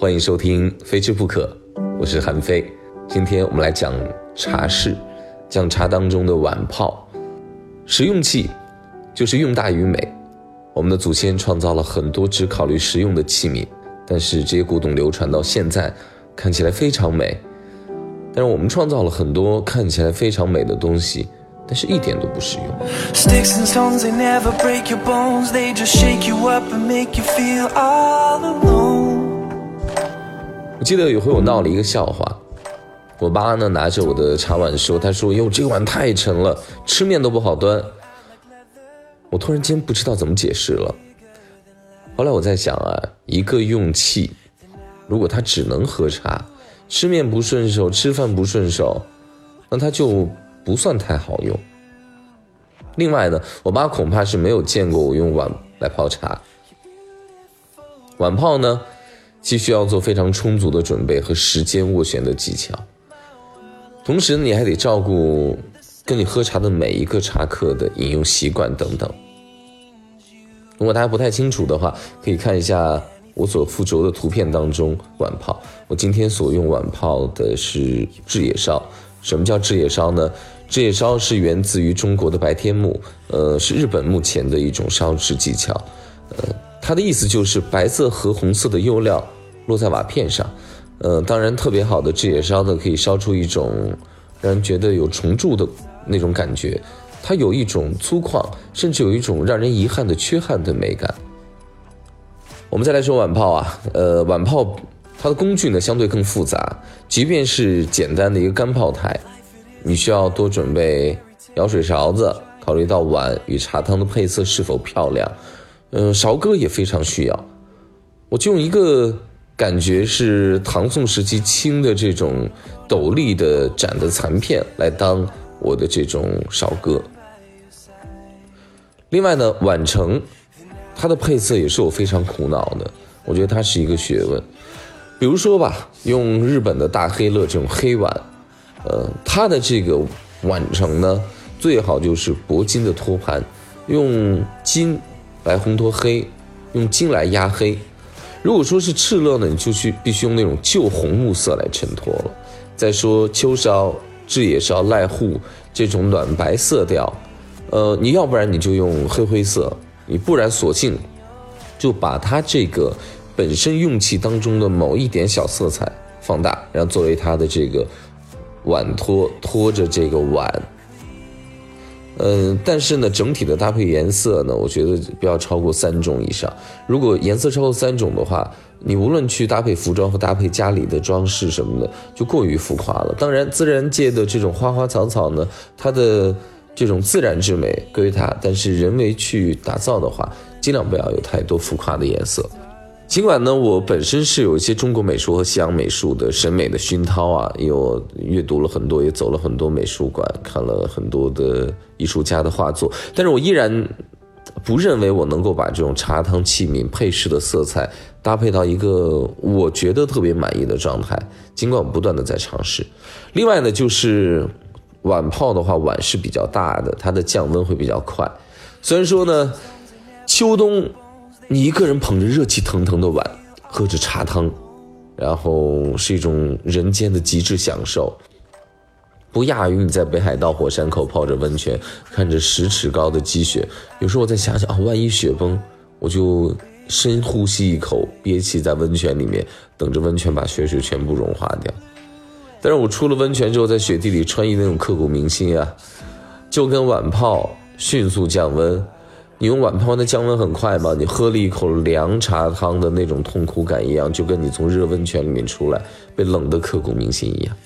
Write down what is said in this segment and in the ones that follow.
欢迎收听《非吃不可》，我是韩非。今天我们来讲茶室，讲茶当中的碗泡。实用器就是用大于美。我们的祖先创造了很多只考虑实用的器皿，但是这些古董流传到现在，看起来非常美。但是我们创造了很多看起来非常美的东西，但是一点都不实用。Sticks and stones, they never break your bones, they just shake you up and make you feel all alone. 我记得有回我闹了一个笑话，我爸呢拿着我的茶碗说：“他说哟，这个碗太沉了，吃面都不好端。”我突然间不知道怎么解释了。后来我在想啊，一个用器，如果它只能喝茶。吃面不顺手，吃饭不顺手，那它就不算太好用。另外呢，我爸恐怕是没有见过我用碗来泡茶。碗泡呢，既需要做非常充足的准备和时间斡旋的技巧，同时你还得照顾跟你喝茶的每一个茶客的饮用习惯等等。如果大家不太清楚的话，可以看一下。我所附着的图片当中，碗泡。我今天所用碗泡的是制野烧。什么叫制野烧呢？制野烧是源自于中国的白天木，呃，是日本目前的一种烧制技巧。呃，它的意思就是白色和红色的釉料落在瓦片上。呃，当然特别好的制野烧的，可以烧出一种让人觉得有重铸的那种感觉。它有一种粗犷，甚至有一种让人遗憾的缺憾的美感。我们再来说碗泡啊，呃，碗泡它的工具呢相对更复杂，即便是简单的一个干泡台，你需要多准备舀水勺子，考虑到碗与茶汤的配色是否漂亮，嗯，勺哥也非常需要。我就用一个感觉是唐宋时期青的这种斗笠的盏的残片来当我的这种勺哥。另外呢，碗城。它的配色也是我非常苦恼的，我觉得它是一个学问。比如说吧，用日本的大黑乐这种黑碗，呃，它的这个碗盛呢，最好就是铂金的托盘，用金来烘托黑，用金来压黑。如果说是赤乐呢，你就去必须用那种旧红木色来衬托了。再说秋烧、制野烧、濑户这种暖白色调，呃，你要不然你就用黑灰色。你不然，索性就把它这个本身用器当中的某一点小色彩放大，然后作为它的这个碗托托着这个碗。嗯，但是呢，整体的搭配颜色呢，我觉得不要超过三种以上。如果颜色超过三种的话，你无论去搭配服装和搭配家里的装饰什么的，就过于浮夸了。当然，自然界的这种花花草草呢，它的。这种自然之美归于它，但是人为去打造的话，尽量不要有太多浮夸的颜色。尽管呢，我本身是有一些中国美术和西洋美术的审美的熏陶啊，因为我阅读了很多，也走了很多美术馆，看了很多的艺术家的画作，但是我依然不认为我能够把这种茶汤器皿配饰的色彩搭配到一个我觉得特别满意的状态。尽管我不断的在尝试。另外呢，就是。碗泡的话，碗是比较大的，它的降温会比较快。虽然说呢，秋冬你一个人捧着热气腾腾的碗，喝着茶汤，然后是一种人间的极致享受，不亚于你在北海道火山口泡着温泉，看着十尺高的积雪。有时候我再想想啊，万一雪崩，我就深呼吸一口，憋气在温泉里面，等着温泉把雪水全部融化掉。但是我出了温泉之后，在雪地里穿衣那种刻骨铭心啊，就跟碗泡迅速降温。你用碗泡，那降温很快吗？你喝了一口凉茶汤的那种痛苦感一样，就跟你从热温泉里面出来被冷的刻骨铭心一样。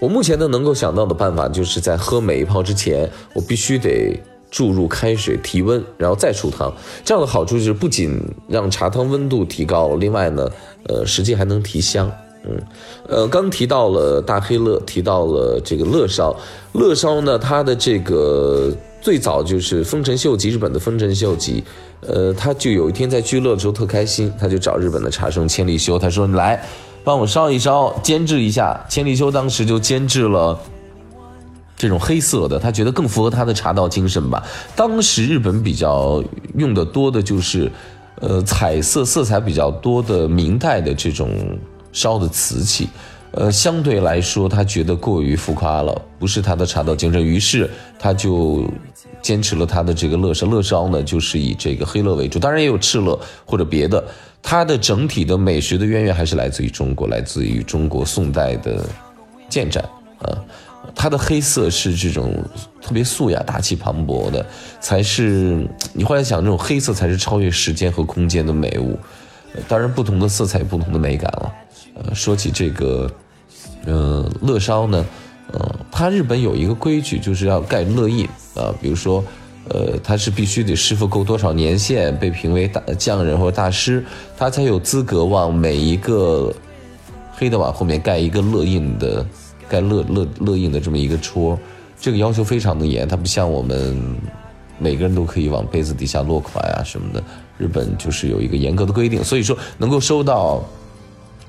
我目前呢能够想到的办法，就是在喝每一泡之前，我必须得注入开水提温，然后再出汤。这样的好处就是不仅让茶汤温度提高，另外呢，呃，实际还能提香。嗯，呃，刚提到了大黑乐，提到了这个乐烧，乐烧呢，它的这个最早就是丰臣秀吉，日本的丰臣秀吉，呃，他就有一天在聚乐的时候特开心，他就找日本的茶圣千利休，他说：“你来帮我烧一烧，煎制一下。”千利休当时就煎制了这种黑色的，他觉得更符合他的茶道精神吧。当时日本比较用的多的就是。呃，彩色色彩比较多的明代的这种烧的瓷器，呃，相对来说他觉得过于浮夸了，不是他的茶道精神，于是他就坚持了他的这个乐烧。乐烧呢，就是以这个黑乐为主，当然也有赤乐或者别的。它的整体的美学的渊源还是来自于中国，来自于中国宋代的建盏啊。它的黑色是这种特别素雅、大气磅礴的，才是你后来想，这种黑色才是超越时间和空间的美物。当然，不同的色彩有不同的美感了。呃，说起这个，呃，乐烧呢，呃，它日本有一个规矩，就是要盖乐印啊。比如说，呃，它是必须得师傅够多少年限，被评为大匠人或者大师，他才有资格往每一个黑的碗后面盖一个乐印的。盖乐乐乐印的这么一个戳，这个要求非常的严，它不像我们每个人都可以往杯子底下落款啊什么的，日本就是有一个严格的规定，所以说能够收到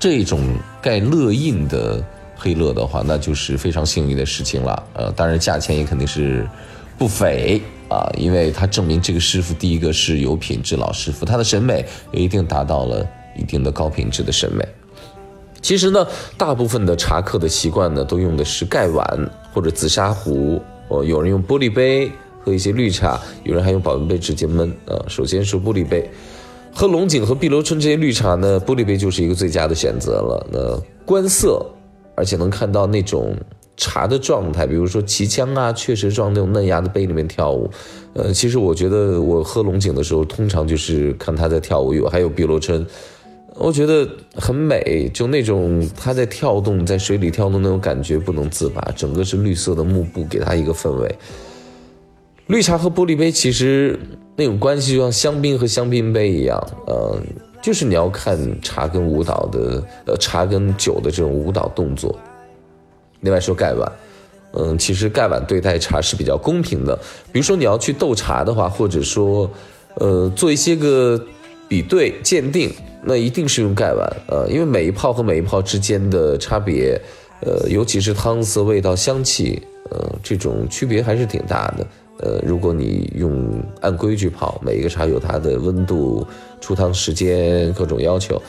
这种盖乐印的黑乐的话，那就是非常幸运的事情了。呃，当然价钱也肯定是不菲啊，因为它证明这个师傅第一个是有品质老师傅，他的审美也一定达到了一定的高品质的审美。其实呢，大部分的茶客的习惯呢，都用的是盖碗或者紫砂壶。哦，有人用玻璃杯喝一些绿茶，有人还用保温杯直接焖。啊，首先是玻璃杯，喝龙井和碧螺春这些绿茶呢，玻璃杯就是一个最佳的选择了。那观色，而且能看到那种茶的状态，比如说旗枪啊、雀舌状那种嫩芽的杯里面跳舞。呃，其实我觉得我喝龙井的时候，通常就是看它在跳舞。有还有碧螺春。我觉得很美，就那种它在跳动，在水里跳动那种感觉不能自拔。整个是绿色的幕布，给它一个氛围。绿茶和玻璃杯其实那种关系就像香槟和香槟杯一样，呃，就是你要看茶跟舞蹈的，呃，茶跟酒的这种舞蹈动作。另外说盖碗，嗯，其实盖碗对待茶是比较公平的。比如说你要去斗茶的话，或者说，呃，做一些个比对鉴定。那一定是用盖碗，呃，因为每一泡和每一泡之间的差别，呃，尤其是汤色、味道、香气，呃，这种区别还是挺大的。呃，如果你用按规矩泡，每一个茶有它的温度、出汤时间各种要求。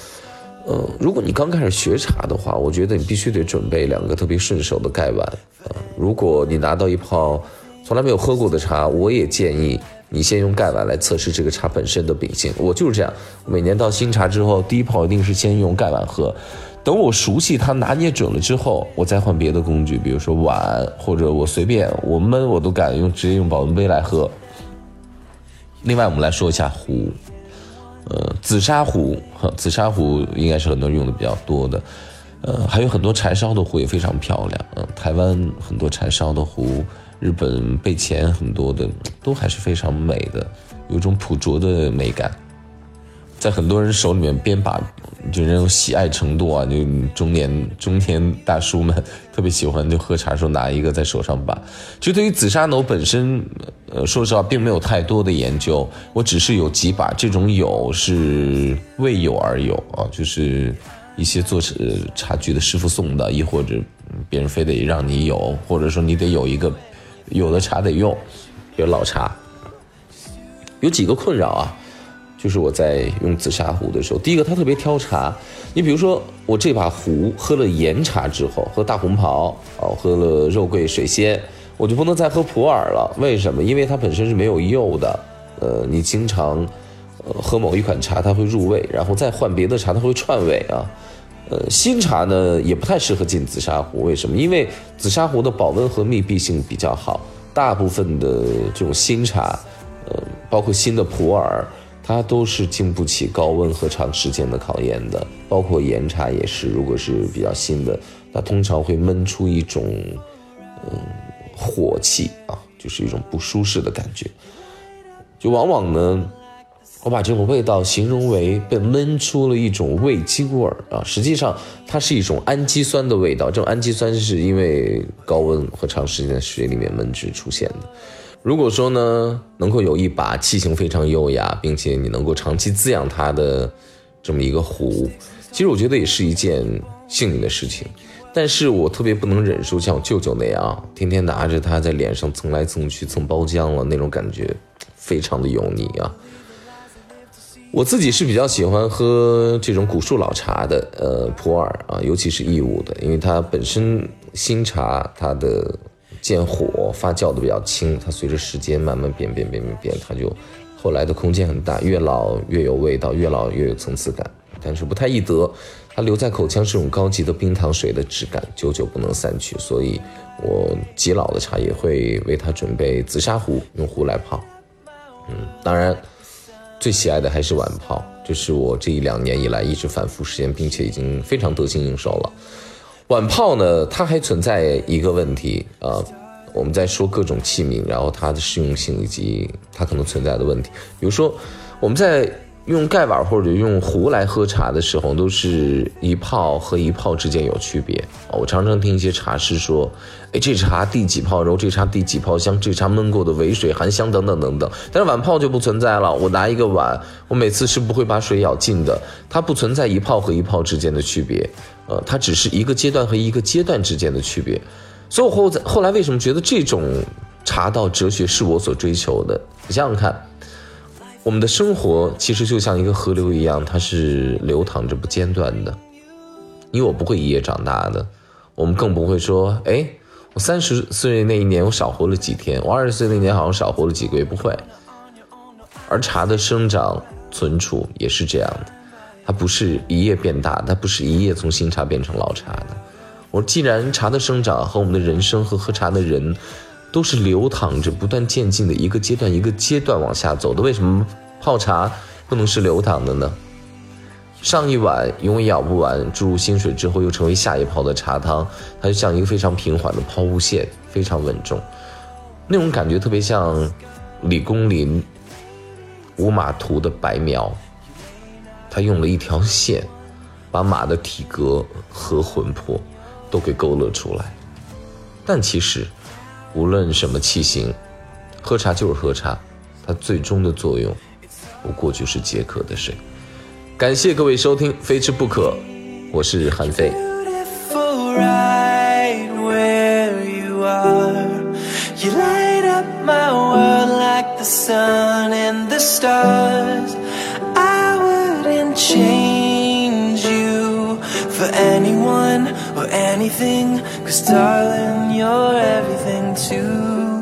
呃，如果你刚开始学茶的话，我觉得你必须得准备两个特别顺手的盖碗。啊，如果你拿到一泡从来没有喝过的茶，我也建议。你先用盖碗来测试这个茶本身的秉性，我就是这样。每年到新茶之后，第一泡一定是先用盖碗喝，等我熟悉它拿捏准了之后，我再换别的工具，比如说碗，或者我随便我焖我都敢用，直接用保温杯来喝。另外，我们来说一下壶，呃，紫砂壶，紫砂壶应该是很多人用的比较多的，呃，还有很多柴烧的壶也非常漂亮，嗯，台湾很多柴烧的壶。日本备前很多的都还是非常美的，有种朴拙的美感，在很多人手里面边把，就那种喜爱程度啊，就中年中年大叔们特别喜欢，就喝茶时候拿一个在手上把。就对于紫砂呢，本身，呃，说实话并没有太多的研究，我只是有几把，这种有是为有而有啊，就是一些做茶茶具的师傅送的，亦或者别人非得让你有，或者说你得有一个。有的茶得用，比如老茶，有几个困扰啊，就是我在用紫砂壶的时候，第一个它特别挑茶，你比如说我这把壶喝了岩茶之后，喝大红袍哦，喝了肉桂水仙，我就不能再喝普洱了，为什么？因为它本身是没有釉的，呃，你经常呃喝某一款茶它会入味，然后再换别的茶它会串味啊。呃，新茶呢也不太适合进紫砂壶，为什么？因为紫砂壶的保温和密闭性比较好，大部分的这种新茶，呃，包括新的普洱，它都是经不起高温和长时间的考验的。包括岩茶也是，如果是比较新的，它通常会闷出一种，嗯，火气啊，就是一种不舒适的感觉，就往往呢。我把这种味道形容为被闷出了一种味精味儿啊，实际上它是一种氨基酸的味道。这种氨基酸是因为高温和长时间在水里面闷制出现的。如果说呢，能够有一把器型非常优雅，并且你能够长期滋养它的这么一个壶，其实我觉得也是一件幸运的事情。但是我特别不能忍受像我舅舅那样，天天拿着它在脸上蹭来蹭去蹭包浆了那种感觉，非常的油腻啊。我自己是比较喜欢喝这种古树老茶的，呃，普洱啊，尤其是义乌的，因为它本身新茶它的见火发酵的比较轻，它随着时间慢慢变变变变变，它就后来的空间很大，越老越有味道，越老越有层次感，但是不太易得，它留在口腔是种高级的冰糖水的质感，久久不能散去，所以我极老的茶也会为它准备紫砂壶，用壶来泡，嗯，当然。最喜爱的还是晚泡，这是我这一两年以来一直反复实验，并且已经非常得心应手了。碗泡呢，它还存在一个问题啊，我们在说各种器皿，然后它的适用性以及它可能存在的问题，比如说我们在。用盖碗或者用壶来喝茶的时候，都是一泡和一泡之间有区别我常常听一些茶师说：“哎，这茶第几泡然后，这茶第几泡香，这茶焖过的尾水含香等等等等。”但是碗泡就不存在了。我拿一个碗，我每次是不会把水舀尽的。它不存在一泡和一泡之间的区别，呃，它只是一个阶段和一个阶段之间的区别。所以我后在后来为什么觉得这种茶道哲学是我所追求的？你想想看。我们的生活其实就像一个河流一样，它是流淌着不间断的。你我不会一夜长大的，我们更不会说，哎，我三十岁那一年我少活了几天，我二十岁那年好像少活了几个月，不会。而茶的生长存储也是这样的，它不是一夜变大，它不是一夜从新茶变成老茶的。我既然茶的生长和我们的人生和喝茶的人。都是流淌着、不断渐进的一个阶段一个阶段往下走的。为什么泡茶不能是流淌的呢？上一碗永远舀不完，注入新水之后又成为下一泡的茶汤，它就像一个非常平缓的抛物线，非常稳重。那种感觉特别像李公麟五马图的白描，他用了一条线，把马的体格和魂魄都给勾勒出来。但其实。无论什么器型，喝茶就是喝茶，它最终的作用不过就是解渴的水。感谢各位收听《非吃不可》，我是韩非。For anyone or anything. Cause darling, you're everything to